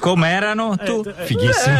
Com'erano tu? Fighissimi.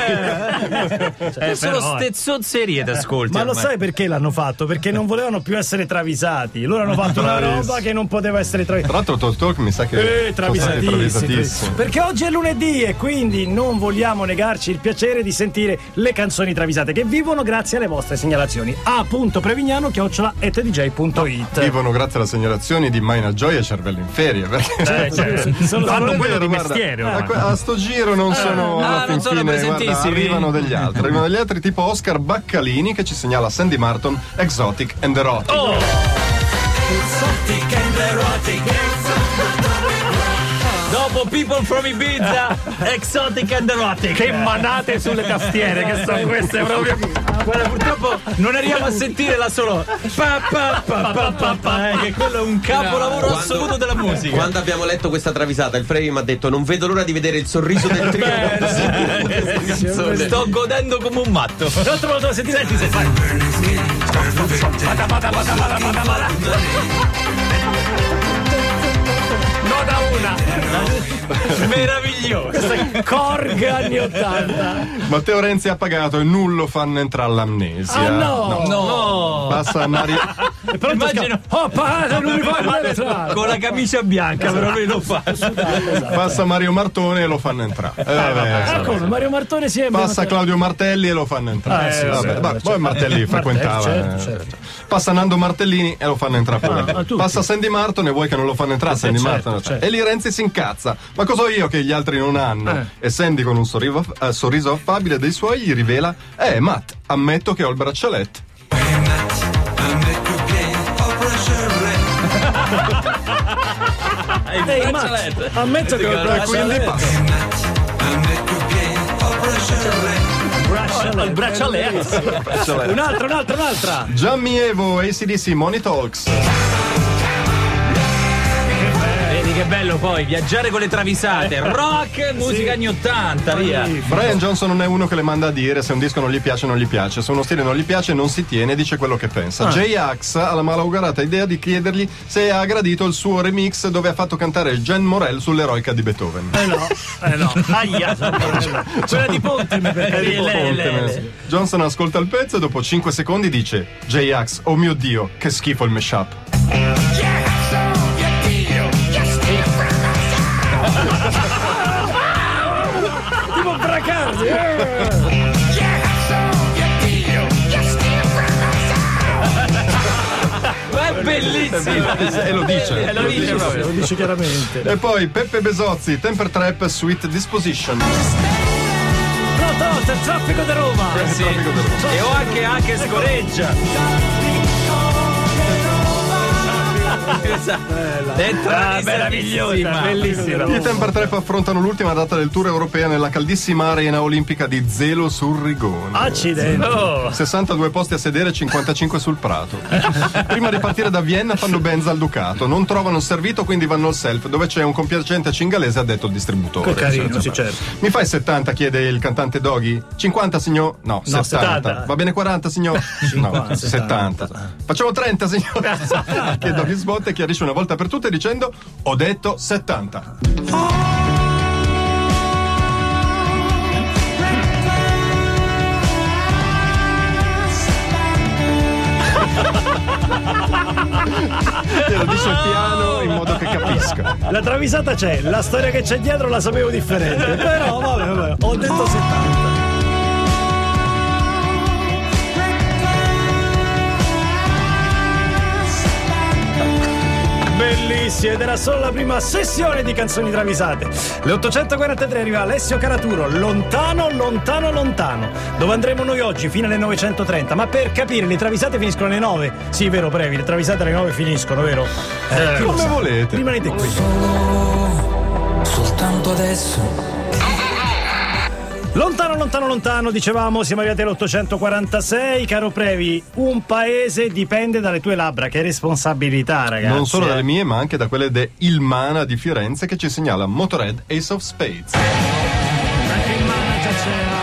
Eh, solo però, eh. ste zozzerie t'ascolti. Ma lo sai perché l'hanno fatto? Perché non volevano più essere travisati. Loro hanno fatto una roba che non poteva essere Tra travisata. l'altro Talk Talk mi sa che Eh, sono stati travisatissimi. travisatissimi. Perché oggi è lunedì e quindi non vogliamo negarci il piacere di sentire le canzoni travisate che vivono grazie alle vostre segnalazioni. A.prevignano chiocciola etdj.it. Vivono grazie alle segnalazioni di Maina Gioia e Cervello in Ferie. Perché Eh, certo. Solo- Ma Fanno non è quello di guarda, mestiere, a, ormai. a sto giro non sono Ah, alla non sono fine, guarda, arrivano degli altri. Arrivano degli altri tipo Oscar Baccalini che ci segnala Sandy Martin, Exotic and Erotic. Oh, Dopo People from Ibiza, Exotic and Erotic. Che manate sulle tastiere che sono queste proprio. Guarda, purtroppo non arriviamo a sentire la solo. Pa, pa, pa, pa, pa, pa, eh, che quello è un capolavoro Quando- assoluto della musica. Quando abbiamo letto questa travisata, il Frevi mi ha detto: Non vedo l'ora di vedere il sorriso del trio. Sto godendo come un matto. L'altra volta senti, senti, senti. No da una. Meraviglioso. Korg anni 80. Matteo Renzi ha pagato e nullo fanno entrare l'amnesia. Ah no. No. Passa a Mario. E pronto Immagino- scappa. Oh, pagato, non mi fa entrare. Con la camicia bianca, però lui lo fa. Passa Mario Martone e lo fanno entrare. Eh, vabbè, Ah, insomma. come? Mario Martone si è Passa Claudio Martelli e lo fanno entrare. Ah, sì, Vabbè, sì, vabbè, vabbè, poi Martelli frequentava. certo, eh. certo. Passa Nando Martellini e lo fanno entrare pure. Ah. Passa Sandy Martin e vuoi che non lo fanno entrare Sandy certo, Martin. certo. E lì Renzi si incazza. Ma cosa ho io che gli altri non hanno? E Sandy con un sorriso, eh, sorriso affabile dei suoi gli rivela Eh Matt, ammetto che ho il braccialetto. Ehi, Matt, ammetto che ho E quindi braccialetto. passa. Il braccialetto. Braccialetto. Un'altra, un'altra, un'altra. Gianni Evo, ACDC Money Talks. Che bello poi viaggiare con le travisate. Rock, musica anni 80, via. Brian Johnson non è uno che le manda a dire se un disco non gli piace non gli piace, se uno stile non gli piace non si tiene, dice quello che pensa. J-Ax ha la malaugurata idea di chiedergli se ha gradito il suo remix dove ha fatto cantare Jen Morel sull'eroica di Beethoven. Eh no, eh no. Aia, quella di Ponte mi È perché lei. Johnson ascolta il pezzo e dopo 5 secondi dice J-Ax, oh mio dio, che schifo il mashup. Tipo Bracardi. eh. Ma è bellissimo. E lo dice. Eh, lo dice proprio. Lo dice chiaramente. E poi Peppe Besozzi, Temper Trap, Sweet Disposition. Pronto, pronto, il traffico di Roma. Sì. E ho anche, anche scoreggia. È Ah, meravigliosa, bellissima. I Temper Trap affrontano l'ultima data del tour europea nella caldissima arena olimpica di Zelo sul Rigone. Accidenti. 62 posti a sedere, 55 sul prato. Prima di partire da Vienna fanno benza al Ducato. Non trovano il servito, quindi vanno al self, dove c'è un compiacente cingalese addetto al distributore. Che carino, Insomma. sì, certo. Mi fai 70? chiede il cantante Doggy. 50, signor? No, 70. 70. Va bene 40, signor? 50, no, 70. Facciamo 30, signor? che Doggy sbotta e chiarisce una volta per tutte dicendo: Ho detto 70. E lo dice piano in modo che capisca. La travisata c'è, la storia che c'è dietro la sapevo differente. Però vabbè, vabbè, ho detto 70. Bellissima ed era solo la prima sessione di canzoni travisate. Le 843 arriva Alessio Caraturo, lontano, lontano, lontano. Dove andremo noi oggi fino alle 930. Ma per capire, le travisate finiscono alle 9. Sì, vero, Previ, le travisate alle 9 finiscono, vero? Eh, lo come volete. Rimanete qui. soltanto adesso. Lontano, lontano, lontano, dicevamo, siamo arrivati all'846. Caro Previ, un paese dipende dalle tue labbra. Che responsabilità, ragazzi. non solo eh. dalle mie, ma anche da quelle de Ilmana di Firenze che ci segnala Motorhead Ace of Spades. Anche il manager c'era.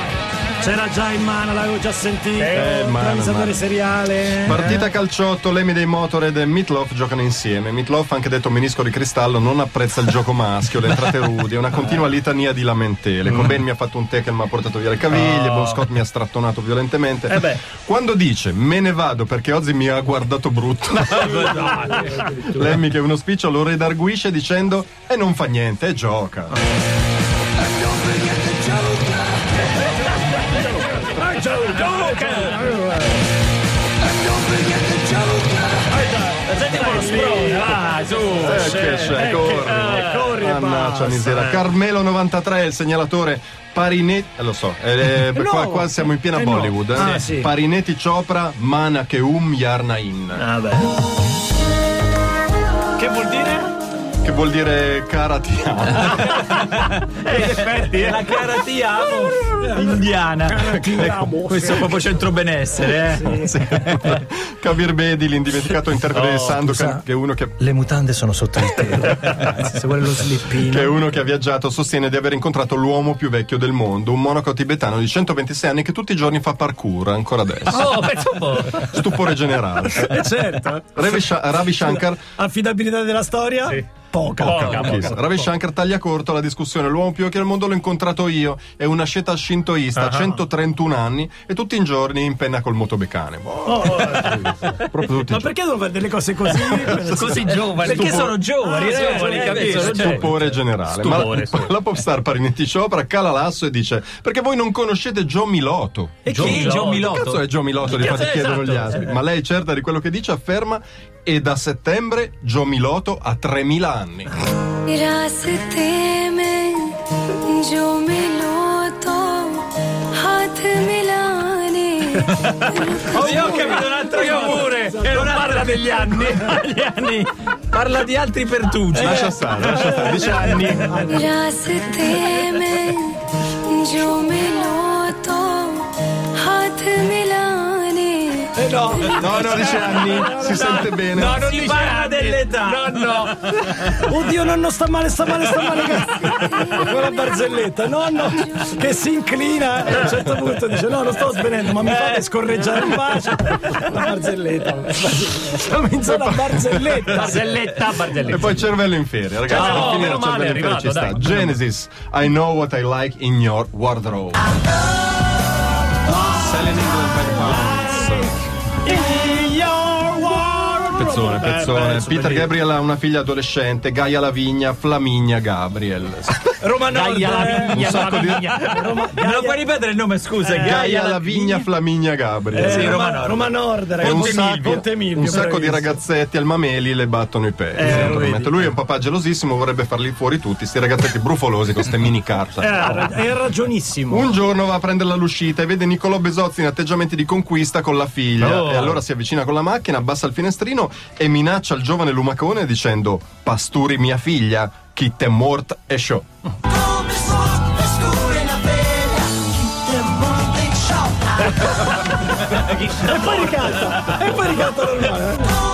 C'era già in mano, l'avevo già sentito. Eh, Travisatore seriale. Partita calciotto, Lemmy dei Motorhead e Meatloaf giocano insieme. Meatloaf, anche detto menisco di cristallo, non apprezza il gioco maschio, le entrate rudi, è una continua litania di lamentele. Cobain mi ha fatto un tackle, mi ha portato via le caviglie, Bon Scott mi ha strattonato violentemente. Eh beh. Quando dice me ne vado perché Ozzy mi ha guardato brutto, Lemmy che è uno spiccio lo redarguisce dicendo e non fa niente, e gioca. Senti come lo sprone, va, su. Eh, c'è, corri. eh, Mannaggia eh. Carmelo 93, il segnalatore Parinetti, eh, lo so, eh, No, qua, qua siamo in piena eh no. Bollywood. eh. Ah, sì. Parinetti Chopra, Mana Keum Yarnain. Vuol dire? Che vuol dire cara ti amo. Eh, in effetti, eh. La cara ti amo indiana. Ti amo. Questo è proprio centro benessere, eh. Sì. Kabir Bedi, l'indimenticato interprete di Oh, Sandokan, che è uno che Le mutande sono sotto il telo. Se vuole lo slippino. che è uno che ha viaggiato, sostiene di aver incontrato l'uomo più vecchio del mondo, un monaco tibetano di 126 anni che tutti i giorni fa parkour, ancora adesso. Oh, pensa un po'. Stupore generale. Eh, certo. Ravi, Ravi Shankar Affidabilità della storia? Poca. Poca, Pochissimo. Ravi Shankar taglia corto la discussione. L'uomo più vecchio del mondo l'ho incontrato io. È una sceta shintoista, 131 anni e tutti i giorni in penna col motobecane. Boh, Oh, oh. proprio tutti Ma perché devono fare delle cose così? Così giovani. Perché Stupore. sono giovani, Ah, eh, giovani, eh, certo. Stupore generale. Stupore, Ma sì. la popstar Parinetti Chopra cala l'asso e dice: Perché voi non conoscete Joe Miloto? E chi è John Che Milotto? cazzo è Joe Miloto? Gli Cazzo fate è, chiedono esatto. gli altri. Ma lei, certa di quello che dice, afferma: e da settembre Gio Miloto a 3000 anni. oh, io ho capito un altro io pure e non parla degli anni. anni. Parla di altri pertugi. Lascia stare lascia stare dice anni. No. No, no, dice anni. Si sente bene. No, non si parla dell'età. No, no. Oddio, nonno sta male, sta male, sta male. Con la barzelletta. Nonno che si inclina e a un certo punto dice no, non sto svenendo, ma mi fate scorreggiare in pace. La barzelletta. Siamo in zona barzelletta. Barzelletta, E barzelletta. poi cervello in ferie, ragazzi. No, alla fine il cervello in ferie è ci sta. dai. Genesis, I know what I like in your wardrobe. Selling England by the pounds. In your world. Pezzone, Eh, pezzone. beh, Peter bellissimo. Gabriel ha una figlia adolescente, Gaia Lavigna, Flaminia Gabriel. Roma Nord. Gaia eh. vigna, un sacco la di- vigna. Roma- Me lo puoi ripetere il nome, scusa? Gaia Lavigna, Flaminia Gabriel. Eh, Sì, Roma, Roma Nord. Roma Nord, ragazzi. un Ponte sacco, Milvio, un sacco di ragazzetti al mameli le battono i piedi. Eh. Lui è un papà gelosissimo, vorrebbe farli fuori tutti, sti ragazzetti brufolosi con ste mini car. sai. Eh, Hai ragionissimo. Un giorno va a prenderla all'uscita e vede Niccolò Besozzi in atteggiamenti di conquista con la figlia. Oh. E allora si avvicina con la macchina, abbassa il finestrino e minaccia il giovane lumacone dicendo: Pasturi mia figlia, chi te mort e show. E poi ricanta. E poi ricanta normale.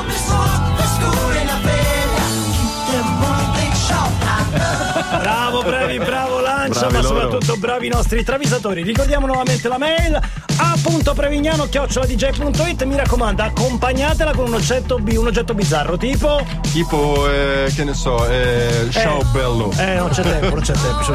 Bravo, bravi, bravo Lancia, Bravi ma loro. soprattutto bravi i nostri travisatori. Ricordiamo nuovamente la mail a.prevignano chioccioladj.it. Mi raccomando, accompagnatela con un oggetto, un oggetto bizzarro, tipo. Tipo, eh, che ne so, eh, ciao bello. Eh, non c'è tempo, non c'è tempo. ci